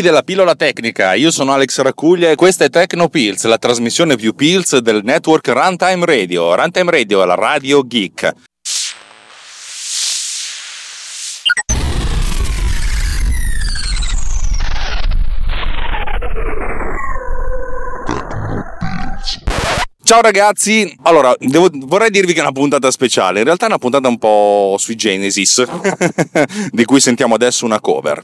della pillola tecnica, io sono Alex Racuglia e questa è Tecno Pills, la trasmissione più Pills del network Runtime Radio. Runtime Radio è la radio geek. Ciao ragazzi, allora devo- vorrei dirvi che è una puntata speciale, in realtà è una puntata un po' sui Genesis, di cui sentiamo adesso una cover.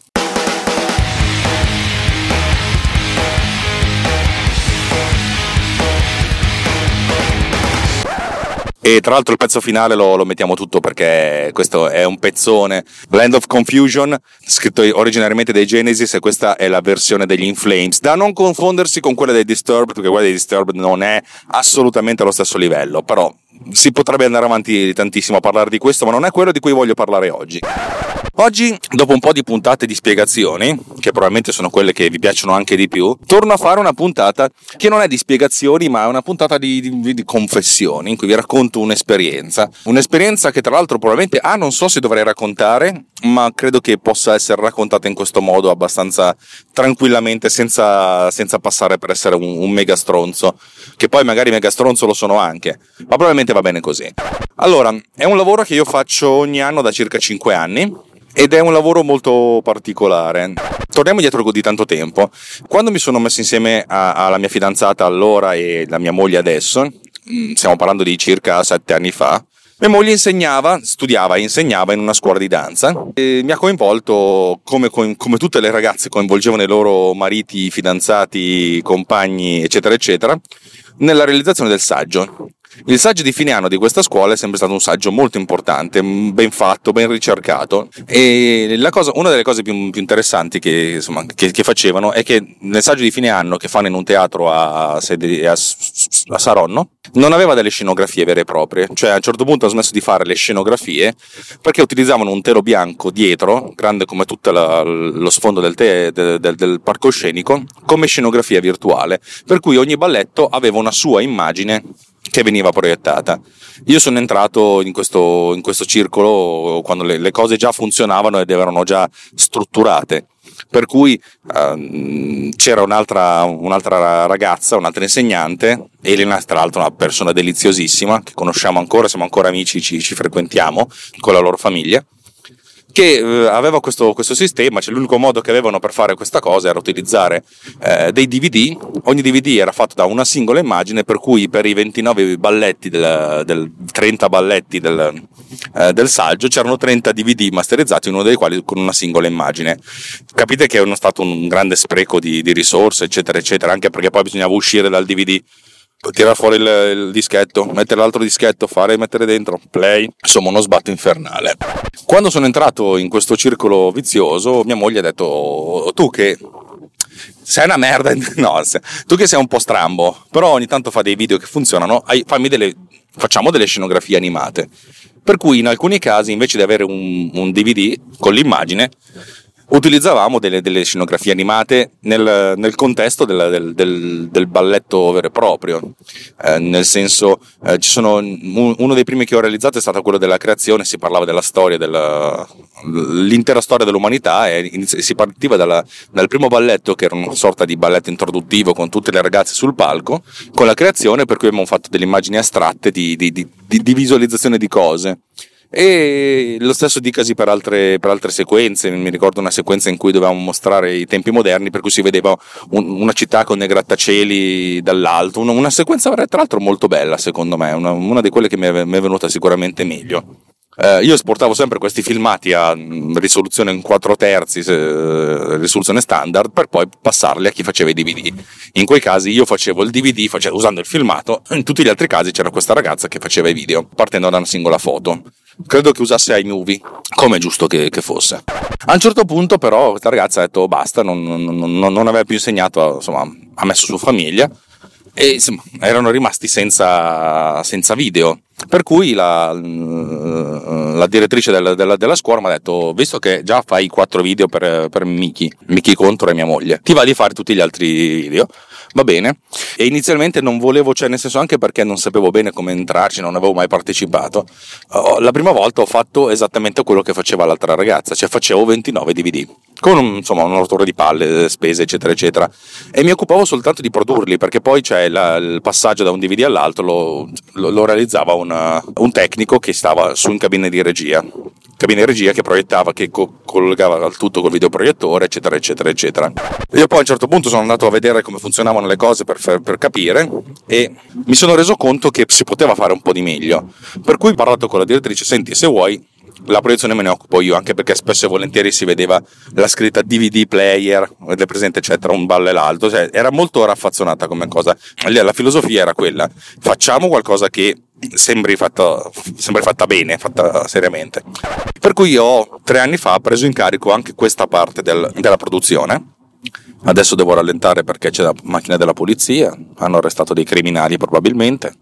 E tra l'altro il pezzo finale lo, lo mettiamo tutto perché questo è un pezzone. Land of Confusion, scritto originariamente dai Genesis, e questa è la versione degli In Flames. Da non confondersi con quella dei Disturbed, perché quella dei Disturbed non è assolutamente allo stesso livello. Però si potrebbe andare avanti tantissimo a parlare di questo, ma non è quello di cui voglio parlare oggi. Oggi, dopo un po' di puntate di spiegazioni, che probabilmente sono quelle che vi piacciono anche di più, torno a fare una puntata che non è di spiegazioni, ma è una puntata di, di- di confessioni, in cui vi racconto un'esperienza. Un'esperienza che tra l'altro probabilmente, ah, non so se dovrei raccontare, ma credo che possa essere raccontata in questo modo abbastanza tranquillamente, senza, senza passare per essere un, un mega stronzo, che poi magari mega stronzo lo sono anche, ma probabilmente va bene così. Allora, è un lavoro che io faccio ogni anno da circa 5 anni ed è un lavoro molto particolare. Torniamo indietro di tanto tempo. Quando mi sono messo insieme alla mia fidanzata allora e la mia moglie adesso, mm, stiamo parlando di circa 7 anni fa, mia moglie insegnava, studiava e insegnava in una scuola di danza e mi ha coinvolto come- come tutte le ragazze coinvolgevano i loro mariti, fidanzati, compagni, eccetera, eccetera, nella realizzazione del saggio. Il saggio di fine anno di questa scuola è sempre stato un saggio molto importante, ben fatto, ben ricercato. E cosa- una delle cose più, più interessanti che, insomma, che- che facevano è che nel saggio di fine anno che fanno in un teatro a, a a Saronno non aveva delle scenografie vere e proprie. Cioè, a un certo punto ha smesso di fare le scenografie perché utilizzavano un telo bianco dietro, grande come tutto lo sfondo del, te- del- del- del palcoscenico, come scenografia virtuale. Per cui ogni balletto aveva una sua immagine che veniva proiettata. Io sono entrato in questo, in questo circolo quando le, le cose già funzionavano ed erano già strutturate. Per cui ehm, c'era un'altra, un'altra ragazza, un'altra insegnante, Elena, tra l'altro una persona deliziosissima, che conosciamo ancora, siamo ancora amici, ci, ci frequentiamo con la loro famiglia che eh, aveva questo, questo sistema, cioè l'unico modo che avevano per fare questa cosa era utilizzare eh, dei DVD, ogni DVD era fatto da una singola immagine, per cui per i 29 balletti, del, del 30 balletti del, eh, del saggio c'erano 30 DVD masterizzati, uno dei quali con una singola immagine. Capite che è stato un grande spreco di, di risorse, eccetera, eccetera, anche perché poi bisognava uscire dal DVD tirare fuori il, il dischetto, mettere l'altro dischetto, fare mettere dentro, play, insomma uno sbatto infernale. Quando sono entrato in questo circolo vizioso, mia moglie ha detto, "Oh, tu che sei una merda, no, tu che sei un po' strambo, però ogni tanto fa dei video che funzionano, delle, facciamo delle scenografie animate. Per cui in alcuni casi, invece di avere un, un DVD con l'immagine, utilizzavamo delle, delle scenografie animate nel, nel contesto del, del- del- del balletto vero e proprio. Eh, nel senso, eh, ci sono, un- uno dei primi che ho realizzato è stato quello della creazione, si parlava della storia, della, l'intera storia dell'umanità e si partiva dalla- dal primo balletto, che era una sorta di balletto introduttivo con tutte le ragazze sul palco, con la creazione, per cui abbiamo fatto delle immagini astratte di- di- di- di visualizzazione di cose. E lo stesso dicasi per altre, per altre sequenze, mi ricordo una sequenza in cui dovevamo mostrare i tempi moderni, per cui si vedeva un- una città con dei grattacieli dall'alto, una, una sequenza tra l'altro molto bella secondo me, una, una di quelle che mi è, mi è venuta sicuramente meglio. Eh, io esportavo sempre questi filmati a mm, risoluzione in 4 terzi, eh, risoluzione standard, per poi passarli a chi faceva i DVD. In quei casi io facevo il DVD facevo, usando il filmato, in tutti gli altri casi c'era questa ragazza che faceva i video, partendo da una singola foto. Credo che usasse iMovie, come è giusto che, che fosse. A un certo punto però questa ragazza ha detto basta, non, non, non, non aveva più insegnato, insomma, ha messo su famiglia e insomma, erano rimasti senza, senza video. Per cui la, la direttrice della, della, della, scuola mi ha detto: Visto che già fai quattro video per, per Miki, Miki contro e mia moglie, ti va di fare tutti gli altri video va bene. E inizialmente non volevo, cioè nel senso anche perché non sapevo bene come entrarci, non avevo mai partecipato. La prima volta ho fatto esattamente quello che faceva l'altra ragazza, cioè facevo 29 DVD con insomma un rotore di palle, spese eccetera eccetera e mi occupavo soltanto di produrli perché poi c'è la, il passaggio da un DVD all'altro lo, lo, lo realizzava un, un, tecnico che stava su in cabina di regia cabina di regia che proiettava, che co- collegava il tutto col videoproiettore, eccetera, eccetera, eccetera. Io poi a un certo punto sono andato a vedere come funzionavano le cose per, per capire e mi sono reso conto che si poteva fare un po' di meglio. Per cui ho parlato con la direttrice, senti, se vuoi la proiezione me ne occupo io, anche perché spesso e volentieri si vedeva la scritta DVD player, avete presente, c'è tra un ballo e l'altro, cioè, era molto raffazzonata come cosa. La filosofia era quella, facciamo qualcosa che sembri fatta, sembri fatta bene, fatta seriamente. Per cui ho tre anni fa preso in carico anche questa parte del, della produzione. Adesso devo rallentare perché c'è la macchina della polizia, hanno arrestato dei criminali probabilmente.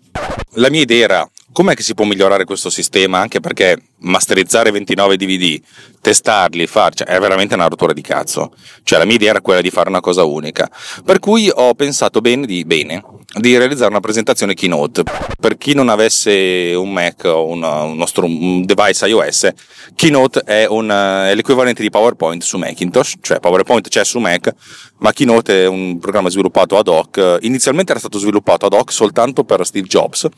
La mia idea era com'è che si può migliorare questo sistema? Anche perché masterizzare 29 DVD, testarli, farci, è veramente una rottura di cazzo. Cioè la mia idea era quella di fare una cosa unica. Per cui ho pensato bene di, bene, di realizzare una presentazione keynote. Per chi non avesse un Mac o un, un, nostro, un device iOS, Keynote è, un, è, l'equivalente di PowerPoint su Macintosh, cioè PowerPoint c'è su Mac, ma Keynote è un programma sviluppato ad hoc. Inizialmente era stato sviluppato ad hoc soltanto per Steve Jobs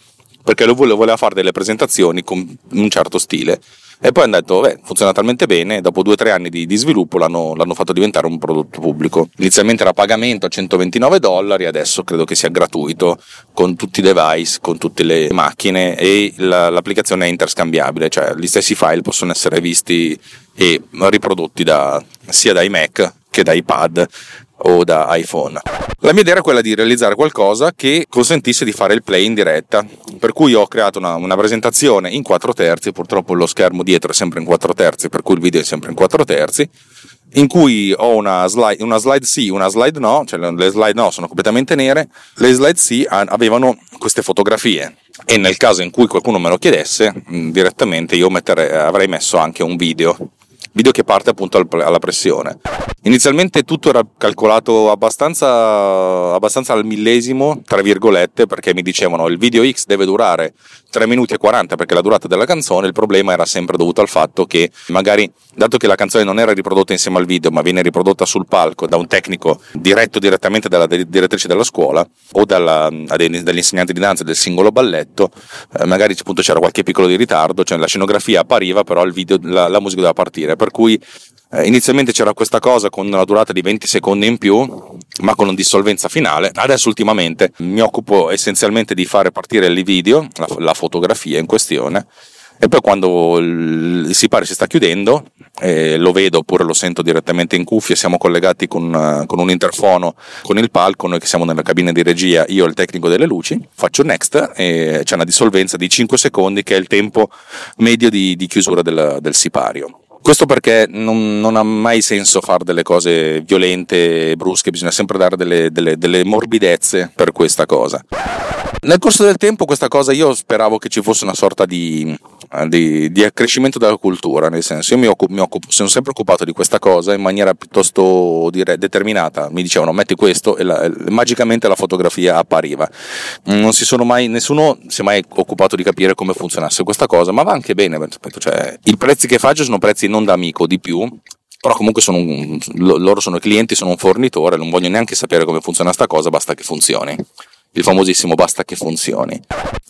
perché lo voleva fare delle presentazioni con un certo stile. E poi hanno detto, beh, funziona talmente bene, dopo due o tre anni di, di sviluppo l'hanno, l'hanno, fatto diventare un prodotto pubblico. Inizialmente era pagamento a 129 dollari, adesso credo che sia gratuito, con tutti i device, con tutte le macchine e la, l'applicazione è interscambiabile, cioè gli stessi file possono essere visti e riprodotti da, sia dai Mac che da iPad o da iPhone. La mia idea era quella di realizzare qualcosa che consentisse di fare il play in diretta, per cui ho creato una, una presentazione in 4 terzi, purtroppo lo schermo dietro è sempre in 4 terzi, per cui il video è sempre in 4 terzi, in cui ho una slide, una slide sì, una slide no, cioè le slide no sono completamente nere, le slide sì avevano queste fotografie. E nel caso in cui qualcuno me lo chiedesse direttamente io mettere, avrei messo anche un video video che parte appunto alla pressione. Inizialmente tutto era calcolato abbastanza, abbastanza al millesimo, tra virgolette, perché mi dicevano il video X deve durare 3 minuti e 40 perché la durata della canzone, il problema era sempre dovuto al fatto che magari, dato che la canzone non era riprodotta insieme al video, ma viene riprodotta sul palco da un tecnico diretto direttamente dalla direttrice della scuola o dalla, dagli insegnanti di danza del singolo balletto, eh, magari appunto c'era qualche piccolo di ritardo, cioè la scenografia appariva, però video, la, la musica doveva partire, per cui eh, inizialmente c'era questa cosa con una durata di 20 secondi in più, ma con una dissolvenza finale. Adesso ultimamente mi occupo essenzialmente di fare partire il video, la, la fotografia in questione, e poi quando il Sipari si sta chiudendo, eh, lo vedo oppure lo sento direttamente in cuffia, siamo collegati con, con, un interfono con il palco, noi che siamo nella cabina di regia, io e il tecnico delle luci, faccio next e c'è una dissolvenza di 5 secondi che è il tempo medio di, di chiusura del, del sipario. Questo perché non, non, ha mai senso fare delle cose violente e brusche, bisogna sempre dare delle, delle, delle morbidezze per questa cosa. Nel corso del tempo questa cosa io speravo che ci fosse una sorta di, di, di accrescimento della cultura, nel senso io mi, occupo, mi occupo, sono sempre occupato di questa cosa in maniera piuttosto direi, determinata, mi dicevano metti questo e, la, magicamente la fotografia appariva. Non si sono mai, nessuno si è mai occupato di capire come funzionasse questa cosa, ma va anche bene, cioè, i prezzi che faccio sono prezzi non da amico, di più, però comunque sono un, loro sono clienti, sono un fornitore, non voglio neanche sapere come funziona sta cosa, basta che funzioni il famosissimo basta che funzioni.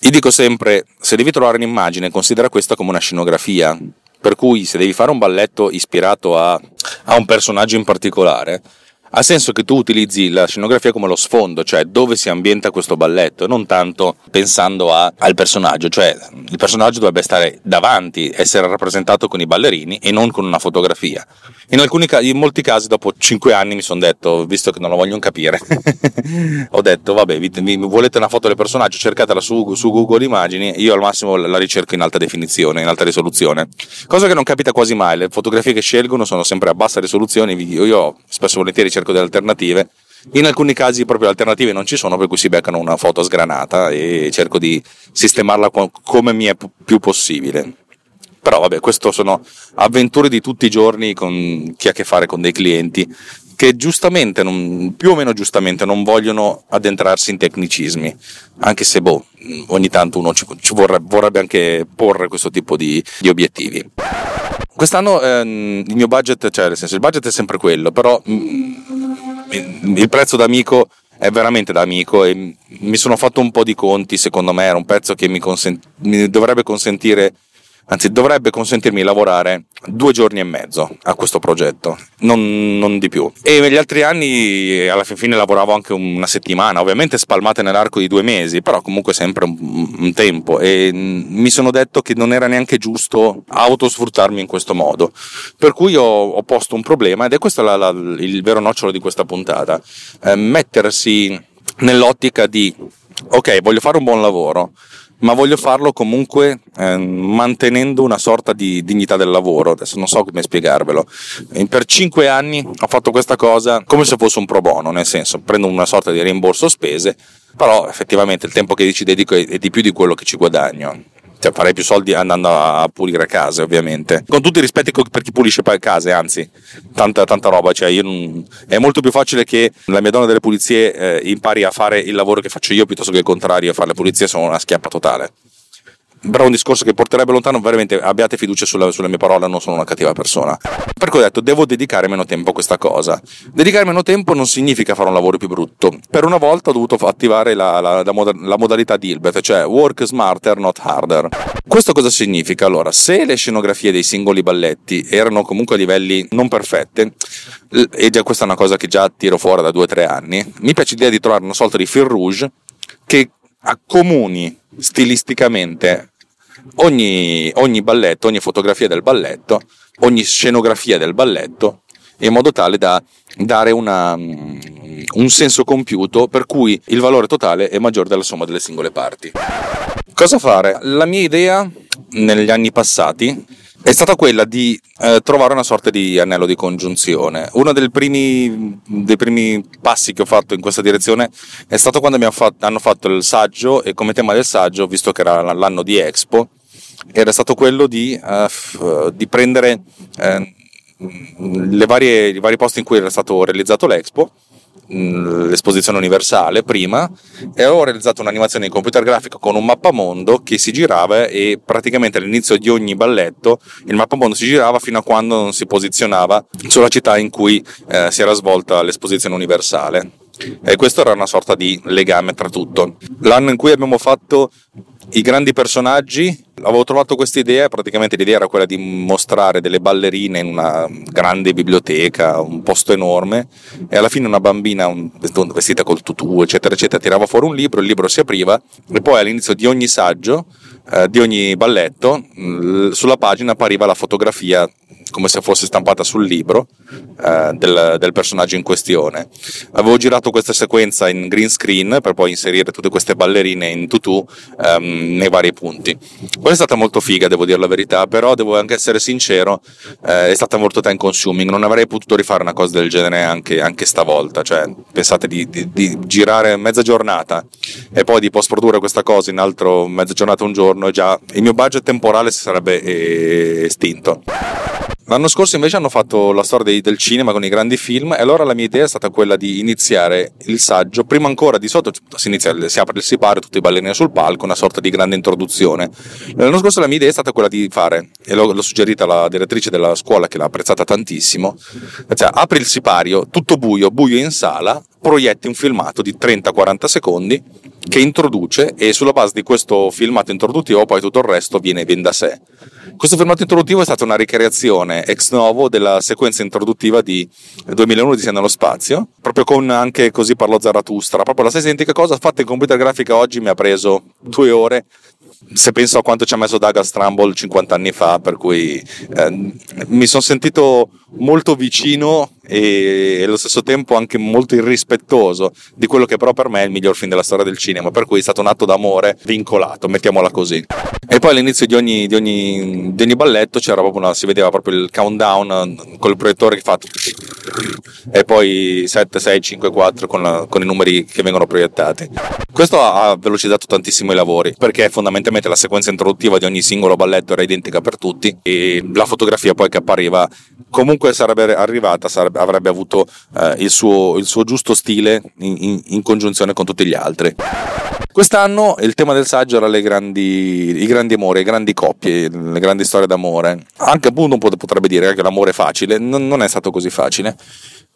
Io dico sempre, se devi trovare un'immagine, considera questa come una scenografia, per cui se devi fare un balletto ispirato a, a un personaggio in particolare, ha senso che tu utilizzi la scenografia come lo sfondo, cioè dove si ambienta questo balletto, non tanto pensando a, al personaggio, cioè il personaggio dovrebbe stare davanti, essere rappresentato con i ballerini e non con una fotografia. In, alcuni, in molti casi, dopo cinque anni, mi sono detto, visto che non lo voglio capire, ho detto, vabbè, vi, vi, volete una foto del personaggio, cercatela su, su, Google Immagini, io al massimo la ricerco in alta definizione, in alta risoluzione. Cosa che non capita quasi mai, le fotografie che scelgono sono sempre a bassa risoluzione, io, spesso volentieri cerco delle alternative. In alcuni casi proprio alternative non ci sono, per cui si beccano una foto sgranata e cerco di sistemarla come mi è più possibile. Però vabbè, queste sono avventure di tutti i giorni con chi ha a che fare con dei clienti che giustamente, non, più o meno giustamente, non vogliono addentrarsi in tecnicismi, anche se boh, ogni tanto uno ci, ci vorrebbe, vorrebbe, anche porre questo tipo di, di obiettivi. Quest'anno ehm, il mio budget, cioè nel senso il budget è sempre quello, però mm, il prezzo d'amico è veramente da amico e mi sono fatto un po' di conti, secondo me era un pezzo che mi, consent- mi dovrebbe consentire anzi dovrebbe consentirmi di lavorare due giorni e mezzo a questo progetto, non, non, di più. E negli altri anni alla fine lavoravo anche una settimana, ovviamente spalmate nell'arco di due mesi, però comunque sempre un, un tempo e mi sono detto che non era neanche giusto autosfruttarmi in questo modo. Per cui ho, ho posto un problema ed è questo la, la, il vero nocciolo di questa puntata, eh, mettersi nell'ottica di ok, voglio fare un buon lavoro, ma voglio farlo comunque eh, mantenendo una sorta di dignità del lavoro. Adesso non so come spiegarvelo. Per cinque anni ho fatto questa cosa come se fosse un pro bono, nel senso prendo una sorta di rimborso spese, però effettivamente il tempo che ci dedico è di più di quello che ci guadagno cioè, farei più soldi andando a pulire case, ovviamente. Con tutti i rispetti per chi pulisce case, anzi, tanta, tanta roba. Cioè, non... È molto più facile che la mia donna delle pulizie eh, impari a fare il lavoro che faccio io piuttosto che il contrario, a fare le pulizie sono una schiappa totale però un discorso che porterebbe lontano, veramente abbiate fiducia sulla, sulle mie parole, non sono una cattiva persona. Per cui ho detto, devo dedicare meno tempo a questa cosa. Dedicare meno tempo non significa fare un lavoro più brutto. Per una volta ho dovuto attivare la, la, la, la modalità Dilbert, cioè work smarter, not harder. Questo cosa significa? Allora, se le scenografie dei singoli balletti erano comunque a livelli non perfette, e già questa è una cosa che già tiro fuori da due o tre anni, mi piace l'idea di trovare una sorta di fil rouge che accomuni stilisticamente ogni, ogni balletto, ogni fotografia del balletto, ogni scenografia del balletto, in modo tale da dare una, un senso compiuto per cui il valore totale è maggiore della somma delle singole parti. Cosa fare? La mia idea negli anni passati è stata quella di eh, trovare una sorta di anello di congiunzione. Uno dei primi, dei primi, passi che ho fatto in questa direzione è stato quando fatto, hanno fatto il saggio e come tema del saggio, visto che era l'anno di Expo, era stato quello di, uh, di prendere uh, varie, i vari posti in cui era stato realizzato l'Expo l'esposizione universale prima e ho realizzato un'animazione in computer grafico con un mappamondo che si girava e praticamente all'inizio di ogni balletto il mappamondo si girava fino a quando non si posizionava sulla città in cui eh, si era svolta l'esposizione universale e questo era una sorta di legame tra tutto. L'anno in cui abbiamo fatto i grandi personaggi, avevo trovato questa idea, praticamente l'idea era quella di mostrare delle ballerine in una grande biblioteca, un posto enorme, e alla fine una bambina vestita col tutù, eccetera, eccetera, tirava fuori un libro, il libro si apriva, e poi all'inizio di ogni saggio, eh, di ogni balletto, sulla pagina appariva la fotografia come se fosse stampata sul libro eh, del, del, personaggio in questione. Avevo girato questa sequenza in green screen per poi inserire tutte queste ballerine in tutù ehm, nei vari punti. Quella è stata molto figa, devo dire la verità, però devo anche essere sincero, eh, è stata molto time consuming, non avrei potuto rifare una cosa del genere anche, anche stavolta, cioè pensate di, di, di, girare mezza giornata e poi di post produrre questa cosa in altro mezza giornata un giorno già il mio budget temporale si sarebbe eh, estinto. L'anno scorso invece hanno fatto la storia dei, del cinema con i grandi film e allora la mia idea è stata quella di iniziare il saggio, prima ancora di sotto si, inizia, si apre il sipario, tutti i ballerini sul palco, una sorta di grande introduzione. L'anno scorso la mia idea è stata quella di fare, e l'ho, l'ho suggerita alla direttrice della scuola che l'ha apprezzata tantissimo, cioè apri il sipario, tutto buio, buio in sala, proietti un filmato di 30-40 secondi che introduce e sulla base di questo filmato introduttivo poi tutto il resto viene, viene da sé. Questo filmato introduttivo è stata una ricreazione ex novo della sequenza introduttiva di 2001 di nello spazio, proprio con anche così parlò Zarathustra, proprio la stessa identica cosa fatta in computer grafica oggi mi ha preso due ore se penso a quanto ci ha messo Douglas Trumbull 50 anni fa, per cui eh, mi sono sentito molto vicino e allo stesso tempo anche molto irrispettoso di quello che però per me è il miglior film della storia del cinema, per cui è stato un atto d'amore vincolato, mettiamola così. E poi all'inizio di ogni, di ogni, di ogni balletto c'era proprio una, si vedeva proprio il countdown col proiettore che fa e poi 7, 6, 5, 4 con, la, con i numeri che vengono proiettati. Questo ha velocizzato tantissimo i lavori perché fondamentalmente la sequenza introduttiva di ogni singolo balletto era identica per tutti e la fotografia poi che appariva comunque sarebbe arrivata, sarebbe, avrebbe avuto eh, il, suo, il, suo, giusto stile in, in, in, congiunzione con tutti gli altri. Quest'anno il tema del saggio era grandi, i grandi amori, le grandi coppie, le grandi storie d'amore. Anche appunto potrebbe dire che l'amore è facile, non, non è stato così facile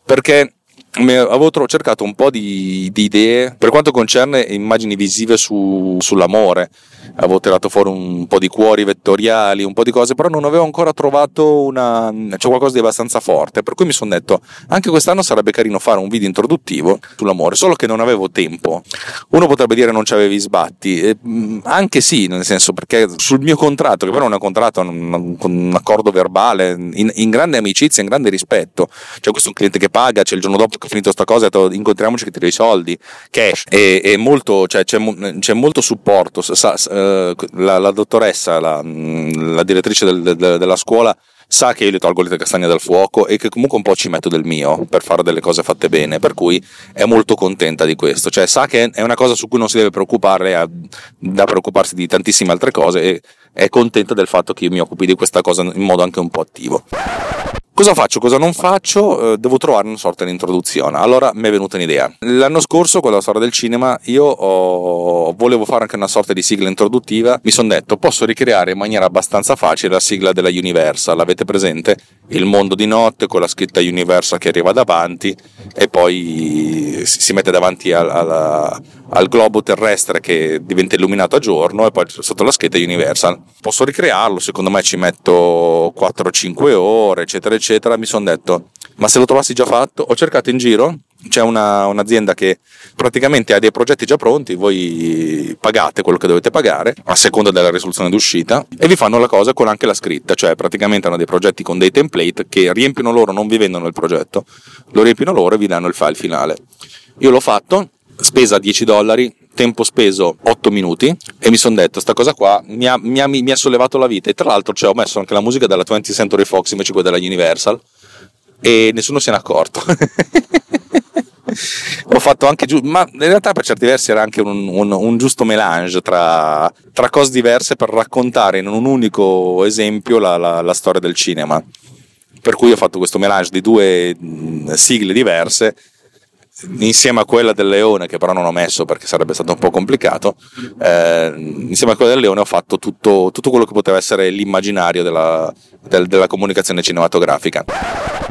perché avevo cercato un po' di, di, idee per quanto concerne immagini visive su, sull'amore avevo tirato fuori un po' di cuori vettoriali, un po' di cose, però non avevo ancora trovato una, cioè qualcosa di abbastanza forte, per cui mi sono detto anche quest'anno sarebbe carino fare un video introduttivo sull'amore, solo che non avevo tempo. Uno potrebbe dire non c'avevi sbatti, e, anche sì, nel senso perché sul mio contratto, che però non è un contratto, un, un accordo verbale, in, in, grande amicizia, in grande rispetto, cioè questo è un cliente che paga, c'è il giorno dopo ho finito questa cosa, detto incontriamoci che ti do i soldi, cash, e, e molto, cioè, c'è, c'è molto supporto, sa, eh, la, la, dottoressa, la, mm, la direttrice del, del, della scuola, sa che io le tolgo le castagne dal fuoco e che comunque un po' ci metto del mio per fare delle cose fatte bene, per cui è molto contenta di questo, cioè sa che è una cosa su cui non si deve preoccupare, ha da preoccuparsi di tantissime altre cose e è contenta del fatto che io mi occupi di questa cosa in modo anche un po' attivo. Cosa faccio, cosa non faccio? Eh, devo trovare una sorta di introduzione. Allora mi è venuta un'idea. L'anno scorso, con la storia del cinema, io ho... volevo fare anche una sorta di sigla introduttiva. Mi sono detto, posso ricreare in maniera abbastanza facile la sigla della Universal. L'avete presente? Il mondo di notte con la scritta Universal che arriva davanti e poi si mette davanti al, al, al globo terrestre che diventa illuminato a giorno e poi sotto la scritta Universal. Posso ricrearlo, secondo me ci metto 4-5 ore, eccetera, eccetera, mi sono detto, ma se lo trovassi già fatto, ho cercato in giro, c'è una, un'azienda che praticamente ha dei progetti già pronti, voi pagate quello che dovete pagare a seconda della risoluzione d'uscita e vi fanno la cosa con anche la scritta, cioè praticamente hanno dei progetti con dei template che riempiono loro, non vi vendono il progetto, lo riempiono loro e vi danno il file finale. Io l'ho fatto, spesa 10 dollari, tempo speso 8 minuti e mi sono detto sta cosa qua mi ha, mi, ha, mi ha, sollevato la vita. E tra l'altro cioè, ho messo anche la musica della 20th Century Fox invece quella della Universal e nessuno se n'è accorto. Ho fatto anche giù ma in realtà per certi versi era anche un, un, un giusto melange tra, tra, cose diverse per raccontare in un unico esempio la, la, la storia del cinema. Per cui ho fatto questo melange di due sigle diverse insieme a quella del leone, che però non ho messo perché sarebbe stato un po' complicato, eh, insieme a quella del leone ho fatto tutto, tutto quello che poteva essere l'immaginario della, del, della comunicazione cinematografica.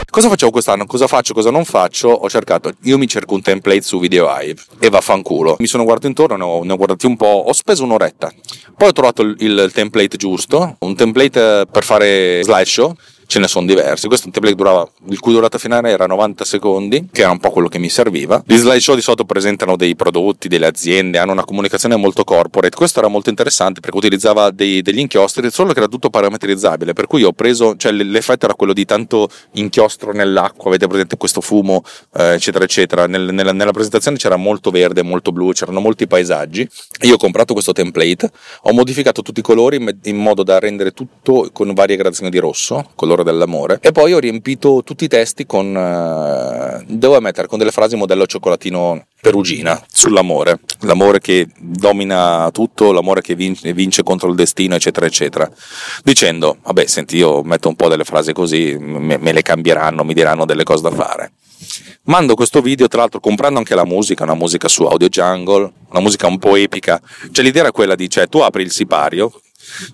Cosa facevo quest'anno? Cosa faccio? Cosa non faccio? Ho cercato, io mi cerco un template su Video Hive e vaffanculo. Mi sono guardato intorno, ne ho, ne ho guardati un po', ho speso un'oretta. Poi ho trovato il, il template giusto, un template per fare slideshow ce ne sono diversi. Questo è un template durava, il cui durata finale era 90 secondi, che era un po' quello che mi serviva. Gli slideshow di solito presentano dei prodotti, delle aziende, hanno una comunicazione molto corporate. Questo era molto interessante perché utilizzava dei, degli inchiostri, solo che era tutto parametrizzabile. Per cui ho preso, cioè l'effetto era quello di tanto inchiostro nell'acqua, avete presente questo fumo, eh, eccetera, eccetera. Nel, nella, nella presentazione c'era molto verde, molto blu, c'erano molti paesaggi. Io ho comprato questo template, ho modificato tutti i colori in modo da rendere tutto con varie gradazioni di rosso, colore l'ora dell'amore. E poi ho riempito tutti i testi con, eh, devo ammettere, con delle frasi modello cioccolatino perugina sull'amore, l'amore che domina tutto, l'amore che vince, vince, contro il destino, eccetera, eccetera. Dicendo, vabbè, senti, io metto un po' delle frasi così, me, me le cambieranno, mi diranno delle cose da fare. Mando questo video, tra l'altro, comprando anche la musica, una musica su Audio Jungle, una musica un po' epica. Cioè, l'idea era quella di, cioè, tu apri il sipario,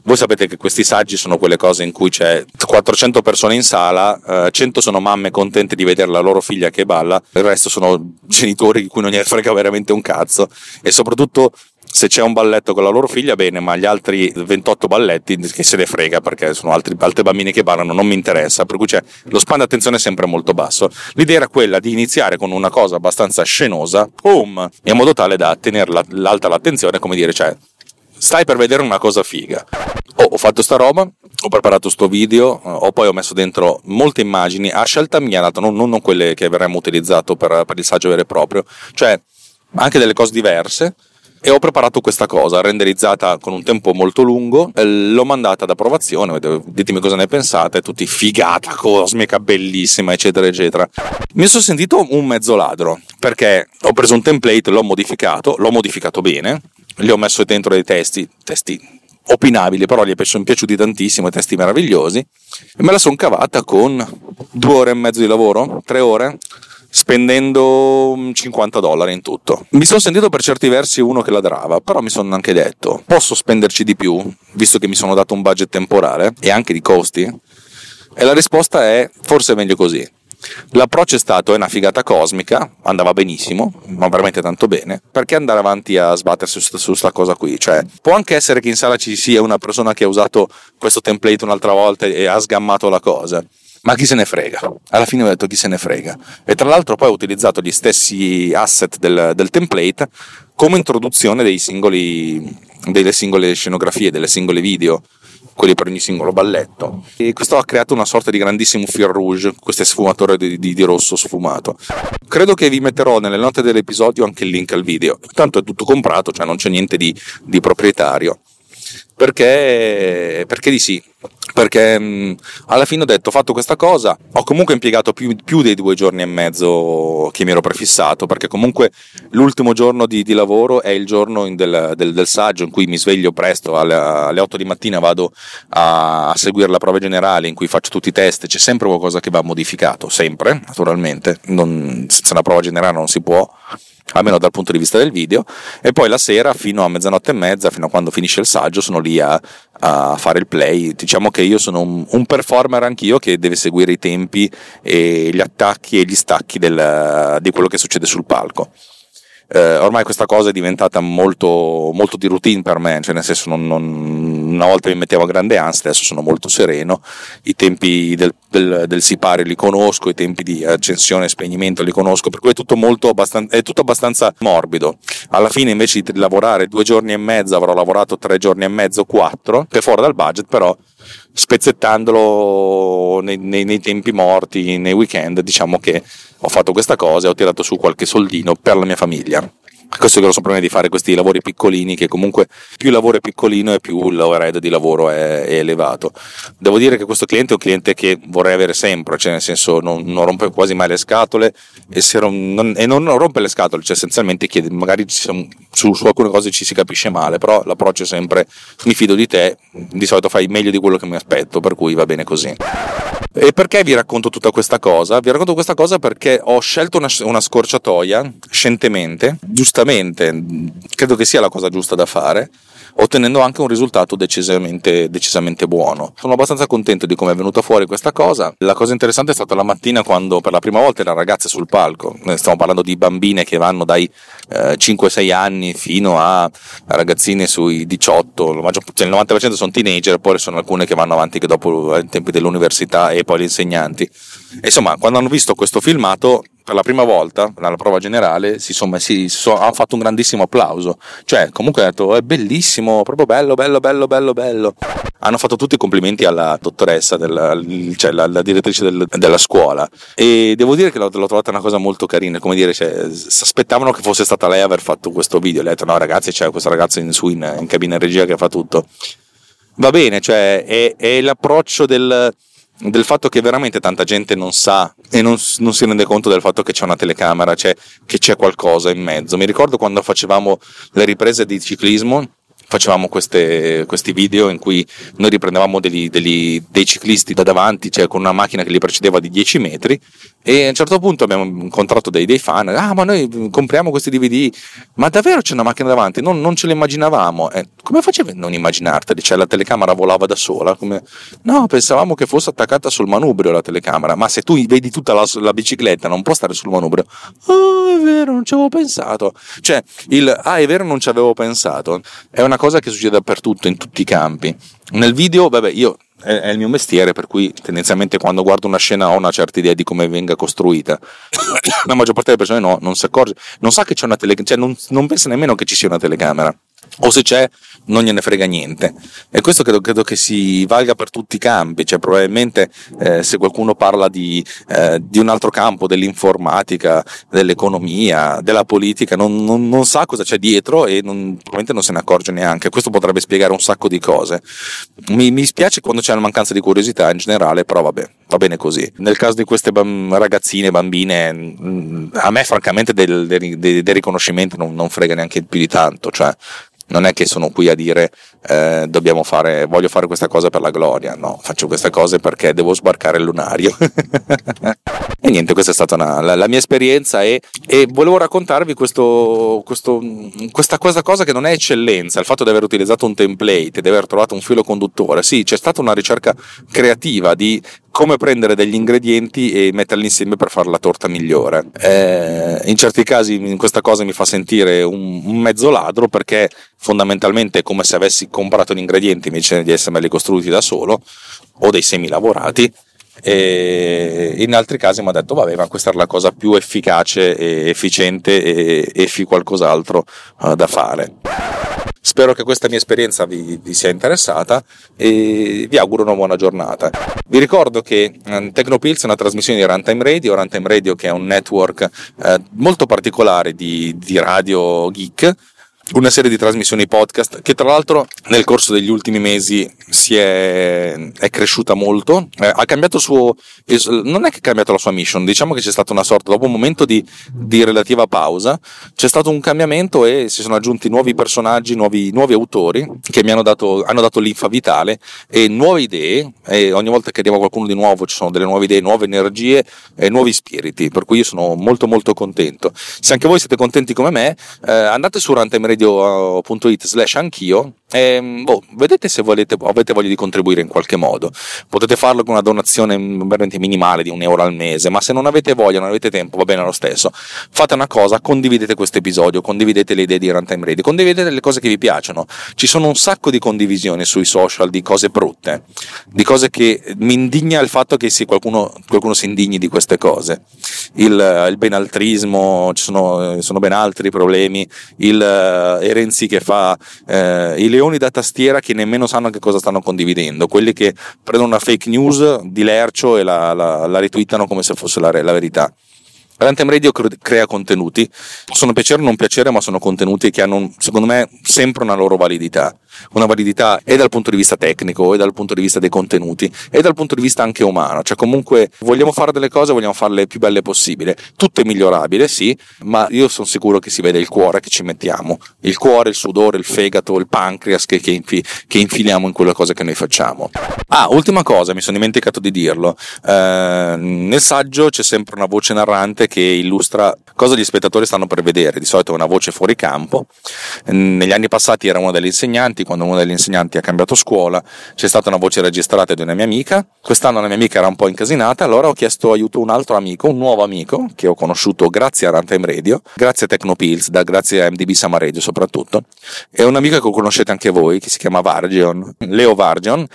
Voi sapete che questi saggi sono quelle cose in cui c'è 400 persone in sala, eh, 100 sono mamme contente di vedere la loro figlia che balla, il resto sono genitori di cui non gli frega veramente un cazzo e soprattutto se c'è un balletto con la loro figlia bene, ma gli altri 28 balletti che se ne frega perché sono altri, altri bambini che ballano, non mi interessa, per cui c'è, lo span d'attenzione è sempre molto basso. L'idea era quella di iniziare con una cosa abbastanza scenosa, boom, in modo tale da tenere la, l'alta l'attenzione, come dire, cioè, stai per vedere una cosa figa. Oh, ho fatto sta roba, ho preparato sto video, ho poi ho messo dentro molte immagini. A scelta mia, non, non quelle che avremmo utilizzato per, per il saggio vero e proprio, cioè anche delle cose diverse. E ho preparato questa cosa renderizzata con un tempo molto lungo. L'ho mandata ad approvazione ditemi cosa ne pensate tutti figata cosmica bellissima eccetera eccetera. Mi sono sentito un mezzo ladro perché ho preso un template l'ho modificato l'ho modificato bene gli ho messo dentro dei testi testi opinabili, però gli sono piaciuti tantissimo, testi meravigliosi, e me la sono cavata con due ore e mezzo di lavoro, tre ore, spendendo 50 dollari in tutto. Mi sono sentito per certi versi uno che ladrava, però mi sono anche detto, posso spenderci di più, visto che mi sono dato un budget temporale e anche di costi? E la risposta è forse è meglio così. L'approccio è stato è una figata cosmica, andava benissimo, ma veramente tanto bene, perché andare avanti a sbattersi su questa cosa qui? Cioè, può anche essere che in sala ci sia una persona che ha usato questo template un'altra volta e ha sgammato la cosa ma chi se ne frega? Alla fine ho detto chi se ne frega. E tra l'altro poi ho utilizzato gli stessi asset del, del template come introduzione dei singoli, delle singole scenografie, delle singole video, quelli per ogni singolo balletto. E questo ha creato una sorta di grandissimo fil rouge, queste sfumature di, di, di rosso sfumato. Credo che vi metterò nelle note dell'episodio anche il link al video. Tanto è tutto comprato, cioè non c'è niente di, di proprietario. Perché, perché di sì, perché mh, alla fine ho detto ho fatto questa cosa, ho comunque impiegato più, più, dei due giorni e mezzo che mi ero prefissato, perché comunque l'ultimo giorno di, di lavoro è il giorno del, del, del, saggio in cui mi sveglio presto, alle, alle 8 di mattina vado a, a, seguire la prova generale in cui faccio tutti i test, c'è sempre qualcosa che va modificato, sempre naturalmente, non, senza una prova generale non si può almeno dal punto di vista del video, e poi la sera fino a mezzanotte e mezza, fino a quando finisce il saggio, sono lì a, a fare il play. Diciamo che io sono un, un, performer anch'io che deve seguire i tempi e gli attacchi e gli stacchi del, di quello che succede sul palco eh, ormai questa cosa è diventata molto, molto, di routine per me, cioè nel senso non, non, una volta mi mettevo a grande ansia, adesso sono molto sereno, i tempi del, del, del sipare li conosco, i tempi di accensione e spegnimento li conosco, per cui è tutto, molto è tutto abbastanza morbido. Alla fine invece di lavorare due giorni e mezzo avrò lavorato tre giorni e mezzo, quattro, che è fuori dal budget, però spezzettandolo nei, nei, nei tempi morti, nei weekend, diciamo che ho fatto questa cosa e ho tirato su qualche soldino per la mia famiglia. Questo è il grosso problema di fare questi lavori piccolini, che comunque più il lavoro è piccolino e più l'overhead di lavoro è, è, elevato. Devo dire che questo cliente è un cliente che vorrei avere sempre, cioè nel senso non, non rompe quasi mai le scatole e, rom, non, e non, rompe le scatole, cioè essenzialmente chiede, magari su, su, alcune cose ci si capisce male, però l'approccio è sempre mi fido di te, di solito fai meglio di quello che mi aspetto, per cui va bene così. E perché vi racconto tutta questa cosa? Vi racconto questa cosa perché ho scelto una, una scorciatoia scientemente, giustamente, credo che sia la cosa giusta da fare, ottenendo anche un risultato decisamente, decisamente buono. Sono abbastanza contento di come è venuta fuori questa cosa. La cosa interessante è stata la mattina quando per la prima volta erano ragazze sul palco. Stiamo parlando di bambine che vanno dai eh, 5-6 anni fino a ragazzine sui 18, cioè il 90% sono teenager, poi sono alcune che vanno avanti che dopo ai tempi dell'università e poi gli insegnanti. Insomma, quando hanno visto questo filmato per la prima volta nella prova generale si, insomma, si, si hanno fatto un grandissimo applauso. Cioè, comunque hanno detto: è bellissimo, proprio bello, bello, bello, bello, bello. Hanno fatto tutti i complimenti alla dottoressa, della, cioè la, la direttrice del, della scuola. E devo dire che l'ho, l'ho, trovata una cosa molto carina. Come dire, cioè, si aspettavano che fosse stata lei a aver fatto questo video. Le ha detto: no, ragazzi, c'è questa ragazza in, su in, in cabina regia che fa tutto. Va bene, cioè, è, è l'approccio del del fatto che veramente tanta gente non sa e non, non, si rende conto del fatto che c'è una telecamera, cioè che c'è qualcosa in mezzo. Mi ricordo quando facevamo le riprese di ciclismo facevamo queste, questi video in cui noi riprendevamo degli, degli, dei ciclisti da davanti, cioè con una macchina che li precedeva di 10 metri e a un certo punto abbiamo incontrato dei, dei fan, ah ma noi compriamo questi DVD, ma davvero c'è una macchina davanti? Non, non ce l'immaginavamo. Eh, come facevi a non immaginarteli? Cioè la telecamera volava da sola? Come... No, pensavamo che fosse attaccata sul manubrio la telecamera, ma se tu vedi tutta la, la bicicletta non può stare sul manubrio. Oh, è vero, non ci avevo pensato. Cioè, il ah, è vero, non ci avevo pensato. È una cosa che succede dappertutto, in tutti i campi. Nel video, vabbè, io è, è, il mio mestiere, per cui tendenzialmente quando guardo una scena ho una certa idea di come venga costruita. La maggior parte delle persone no, non si accorge, non sa che c'è una telecamera, cioè non, non pensa nemmeno che ci sia una telecamera o se c'è non gliene frega niente. E questo credo, credo, che si valga per tutti i campi. Cioè probabilmente eh, se qualcuno parla di, eh, di, un altro campo dell'informatica dell'economia della politica non, non, non sa cosa c'è dietro e non, probabilmente non se ne accorge neanche. Questo potrebbe spiegare un sacco di cose. Mi, mi spiace quando c'è una mancanza di curiosità in generale però vabbè va bene così nel caso di queste ragazzine bambine a me francamente del, del, del riconoscimento non, non frega neanche più di tanto cioè non è che sono qui a dire eh, dobbiamo fare, voglio fare questa cosa per la gloria, no, faccio queste cose perché devo sbarcare il lunario. e niente, questa è stata una, la, la, mia esperienza e, e volevo raccontarvi questo, questo, questa, questa, cosa che non è eccellenza, il fatto di aver utilizzato un template, di aver trovato un filo conduttore, sì, c'è stata una ricerca creativa di come prendere degli ingredienti e metterli insieme per fare la torta migliore. Eh, in certi casi questa cosa mi fa sentire un, un, mezzo ladro perché fondamentalmente è come se avessi comprato gli ingredienti invece di essermeli costruiti da solo o dei semi lavorati e in altri casi mi ha detto vabbè ma questa era la cosa più efficace e efficiente e effi qualcos'altro uh, da fare Spero che questa mia esperienza vi, vi, sia interessata e vi auguro una buona giornata. Vi ricordo che eh, Tecnopills è una trasmissione di Runtime Radio, Runtime Radio che è un network eh, molto particolare di, di radio geek una serie di trasmissioni podcast che tra l'altro nel corso degli ultimi mesi si è, è cresciuta molto. Eh, ha cambiato suo non è che ha cambiato la sua mission diciamo che c'è stata una sorta dopo un momento di, di relativa pausa c'è stato un cambiamento e si sono aggiunti nuovi personaggi nuovi, nuovi autori che mi hanno dato, hanno dato l'infa vitale e nuove idee e ogni volta che arriva qualcuno di nuovo ci sono delle nuove idee nuove energie e nuovi spiriti per cui io sono molto molto contento. Se anche voi siete contenti come me eh, andate su Runtime radio.it slash anch'io e ehm, boh, vedete se volete, avete voglia di contribuire in qualche modo. Potete farlo con una donazione veramente minimale di un euro al mese, ma se non avete voglia, non avete tempo, va bene lo stesso. Fate una cosa, condividete questo episodio, condividete le idee di Runtime Radio, condividete le cose che vi piacciono. Ci sono un sacco di condivisioni sui social di cose brutte, di cose che mi indigna il fatto che sì, qualcuno, qualcuno si indigni di queste cose. Il, il benaltrismo, ci sono, sono, ben altri problemi, il uh, Erenzi che fa uh, il leoni da tastiera che nemmeno sanno che cosa stanno condividendo, quelli che prendono una fake news di lercio e la, la, la retweetano come se fosse la, la verità. Runtime Radio crea contenuti, possono piacere o non piacere, ma sono contenuti che hanno, secondo me, sempre una loro validità. Una validità e dal punto di vista tecnico, e dal punto di vista dei contenuti, e dal punto di vista anche umano. Cioè, comunque, vogliamo fare delle cose, vogliamo farle più belle possibile. Tutto è migliorabile, sì, ma io sono sicuro che si vede il cuore che ci mettiamo. Il cuore, il sudore, il fegato, il pancreas che, che, infi, che infiliamo in quelle cose che noi facciamo. Ah, ultima cosa, mi sono dimenticato di dirlo. Eh, nel saggio c'è sempre una voce narrante che illustra cosa gli spettatori stanno per vedere. Di solito è una voce fuori campo. Negli anni passati era uno degli insegnanti, quando uno degli insegnanti ha cambiato scuola, c'è stata una voce registrata di una mia amica. Quest'anno la mia amica era un po' incasinata, allora ho chiesto aiuto a un altro amico, un nuovo amico che ho conosciuto grazie a Runtime Radio, grazie a Tecnopills, grazie a MDB Sama Radio soprattutto. È un amico che conoscete anche voi, che si chiama Vargion, Leo Vargion,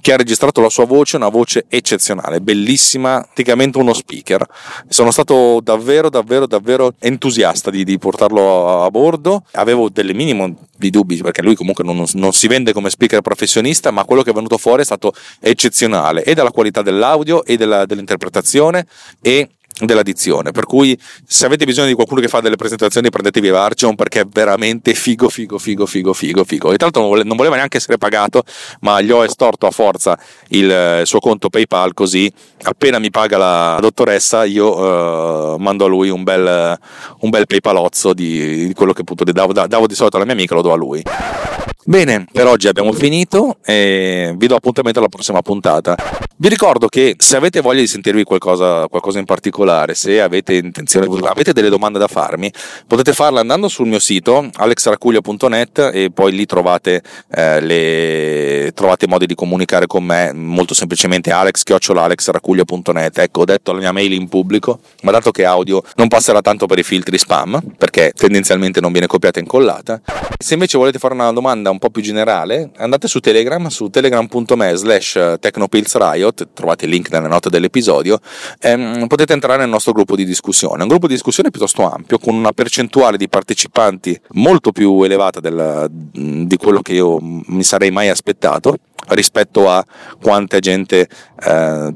che ha registrato la sua voce, una voce eccezionale, bellissima, praticamente uno speaker. Sono stato davvero, davvero, davvero entusiasta di, di portarlo a, a, bordo. Avevo delle minime di dubbi perché lui comunque non, non, si vende come speaker professionista, ma quello che è venuto fuori è stato eccezionale e dalla qualità dell'audio e della, dell'interpretazione e della dizione. Per cui, se avete bisogno di qualcuno che fa delle presentazioni, prendetevi Archeon perché è veramente figo, figo, figo, figo, figo, figo. E tra l'altro non voleva neanche essere pagato, ma gli ho estorto a forza il eh, suo conto PayPal. Così, appena mi paga la dottoressa, io uh, mando a lui un bel, un bel PayPalozzo di, di quello che appunto davo, davo di solito alla mia amica, lo do a lui. Bene, per oggi abbiamo finito e vi do appuntamento alla prossima puntata. Vi ricordo che se avete voglia di sentirvi qualcosa, qualcosa in particolare, se avete intenzione, avete delle domande da farmi, potete farle andando sul mio sito alexracuglia.net e poi lì trovate, eh, le, trovate modi di comunicare con me molto semplicemente alex-alexracuglia.net. Ecco, ho detto la mia mail in pubblico, ma dato che audio non passerà tanto per i filtri spam, perché tendenzialmente non viene copiata e incollata. Se invece volete fare una domanda un po' più generale, andate su Telegram, su telegram.me slash technopillsriot, trovate il link nelle note dell'episodio, ehm, potete entrare nel nostro gruppo di discussione. Un gruppo di discussione piuttosto ampio, con una percentuale di partecipanti molto più elevata del, di quello che io mi sarei mai aspettato rispetto a quanta gente eh,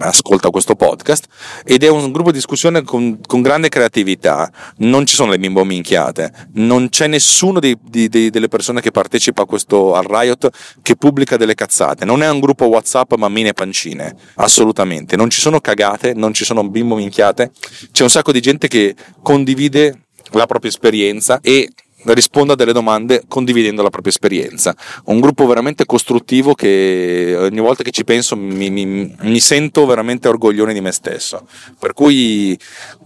ascolta questo podcast. Ed è un gruppo di discussione con, con, grande creatività. Non ci sono le bimbo minchiate. Non c'è nessuno di, di, di, delle persone che partecipa a questo, al Riot che pubblica delle cazzate. Non è un gruppo whatsapp mammine e pancine. Assolutamente. Non ci sono cagate non ci sono bimbo minchiate. C'è un sacco di gente che condivide la propria esperienza e risponda a delle domande condividendo la propria esperienza. Un gruppo veramente costruttivo che ogni volta che ci penso mi, mi, mi sento veramente orgoglione di me stesso. Per cui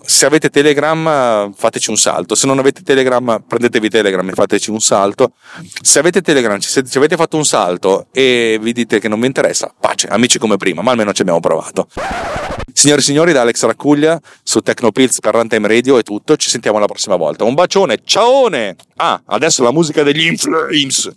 se avete Telegram fateci un salto, se non avete Telegram prendetevi Telegram e fateci un salto. Se avete Telegram, se ci avete fatto un salto e vi dite che non vi interessa, pace, amici come prima, ma almeno ci abbiamo provato. Signori e signori, da Alex Raccuglia su Tecnopills per Runtime Radio è tutto, ci sentiamo la prossima volta. Un bacione, ciaone! Ah, adesso la musica degli Inflames.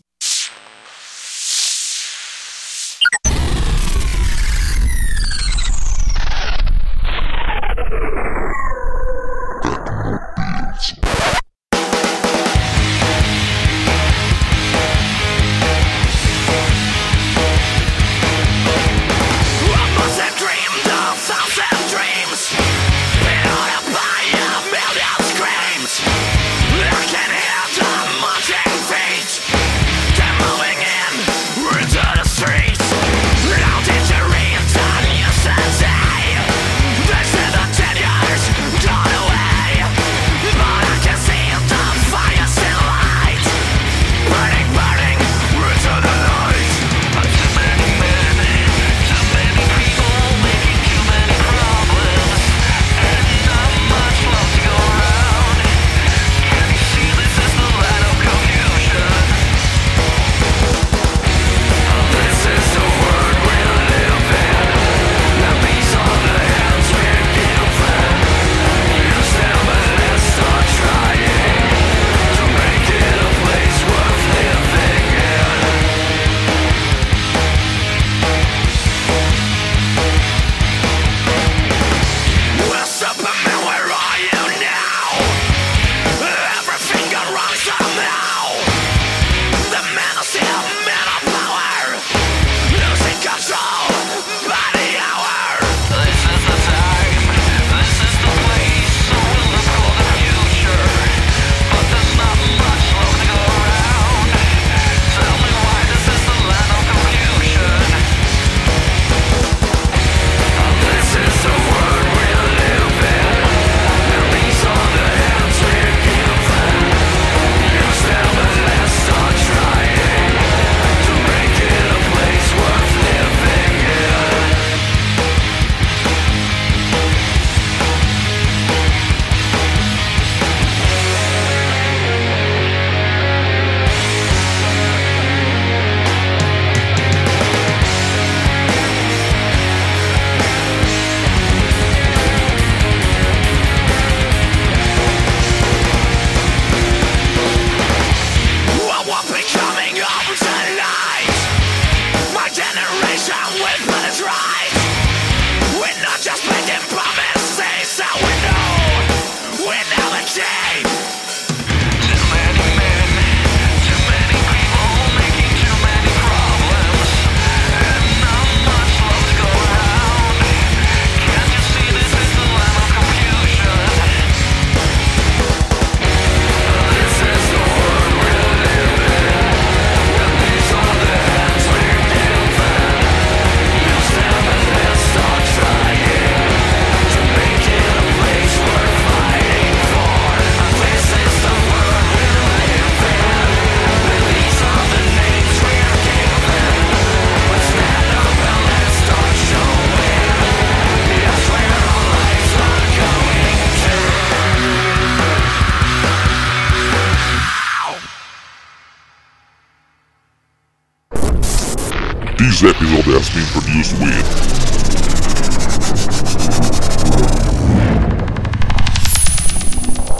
Has been produced with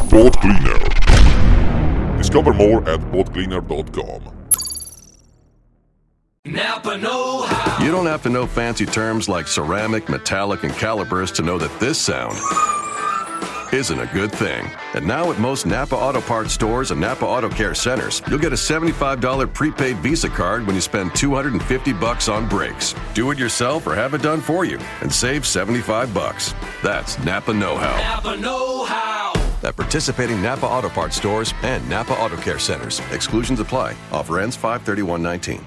Pod Cleaner. Discover more at podcleaner.com. Napa Know How. You don't have to know fancy terms like ceramic, metallic, and calipers to know that this sound isn't a good thing. And now at most Napa Auto Parts stores and Napa Auto Care centers, you'll get a $75 prepaid Visa card when you spend 250 bucks on brakes. Do it yourself or have it done for you and save 75 bucks. That's Napa Know-How. Napa Know How. At participating Napa Auto Parts stores and Napa Auto Care centers. Exclusions apply. Offer ends 531.19.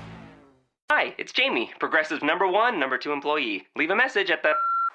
Hi, it's Jamie, Progressive number one, number two employee. Leave a message at the.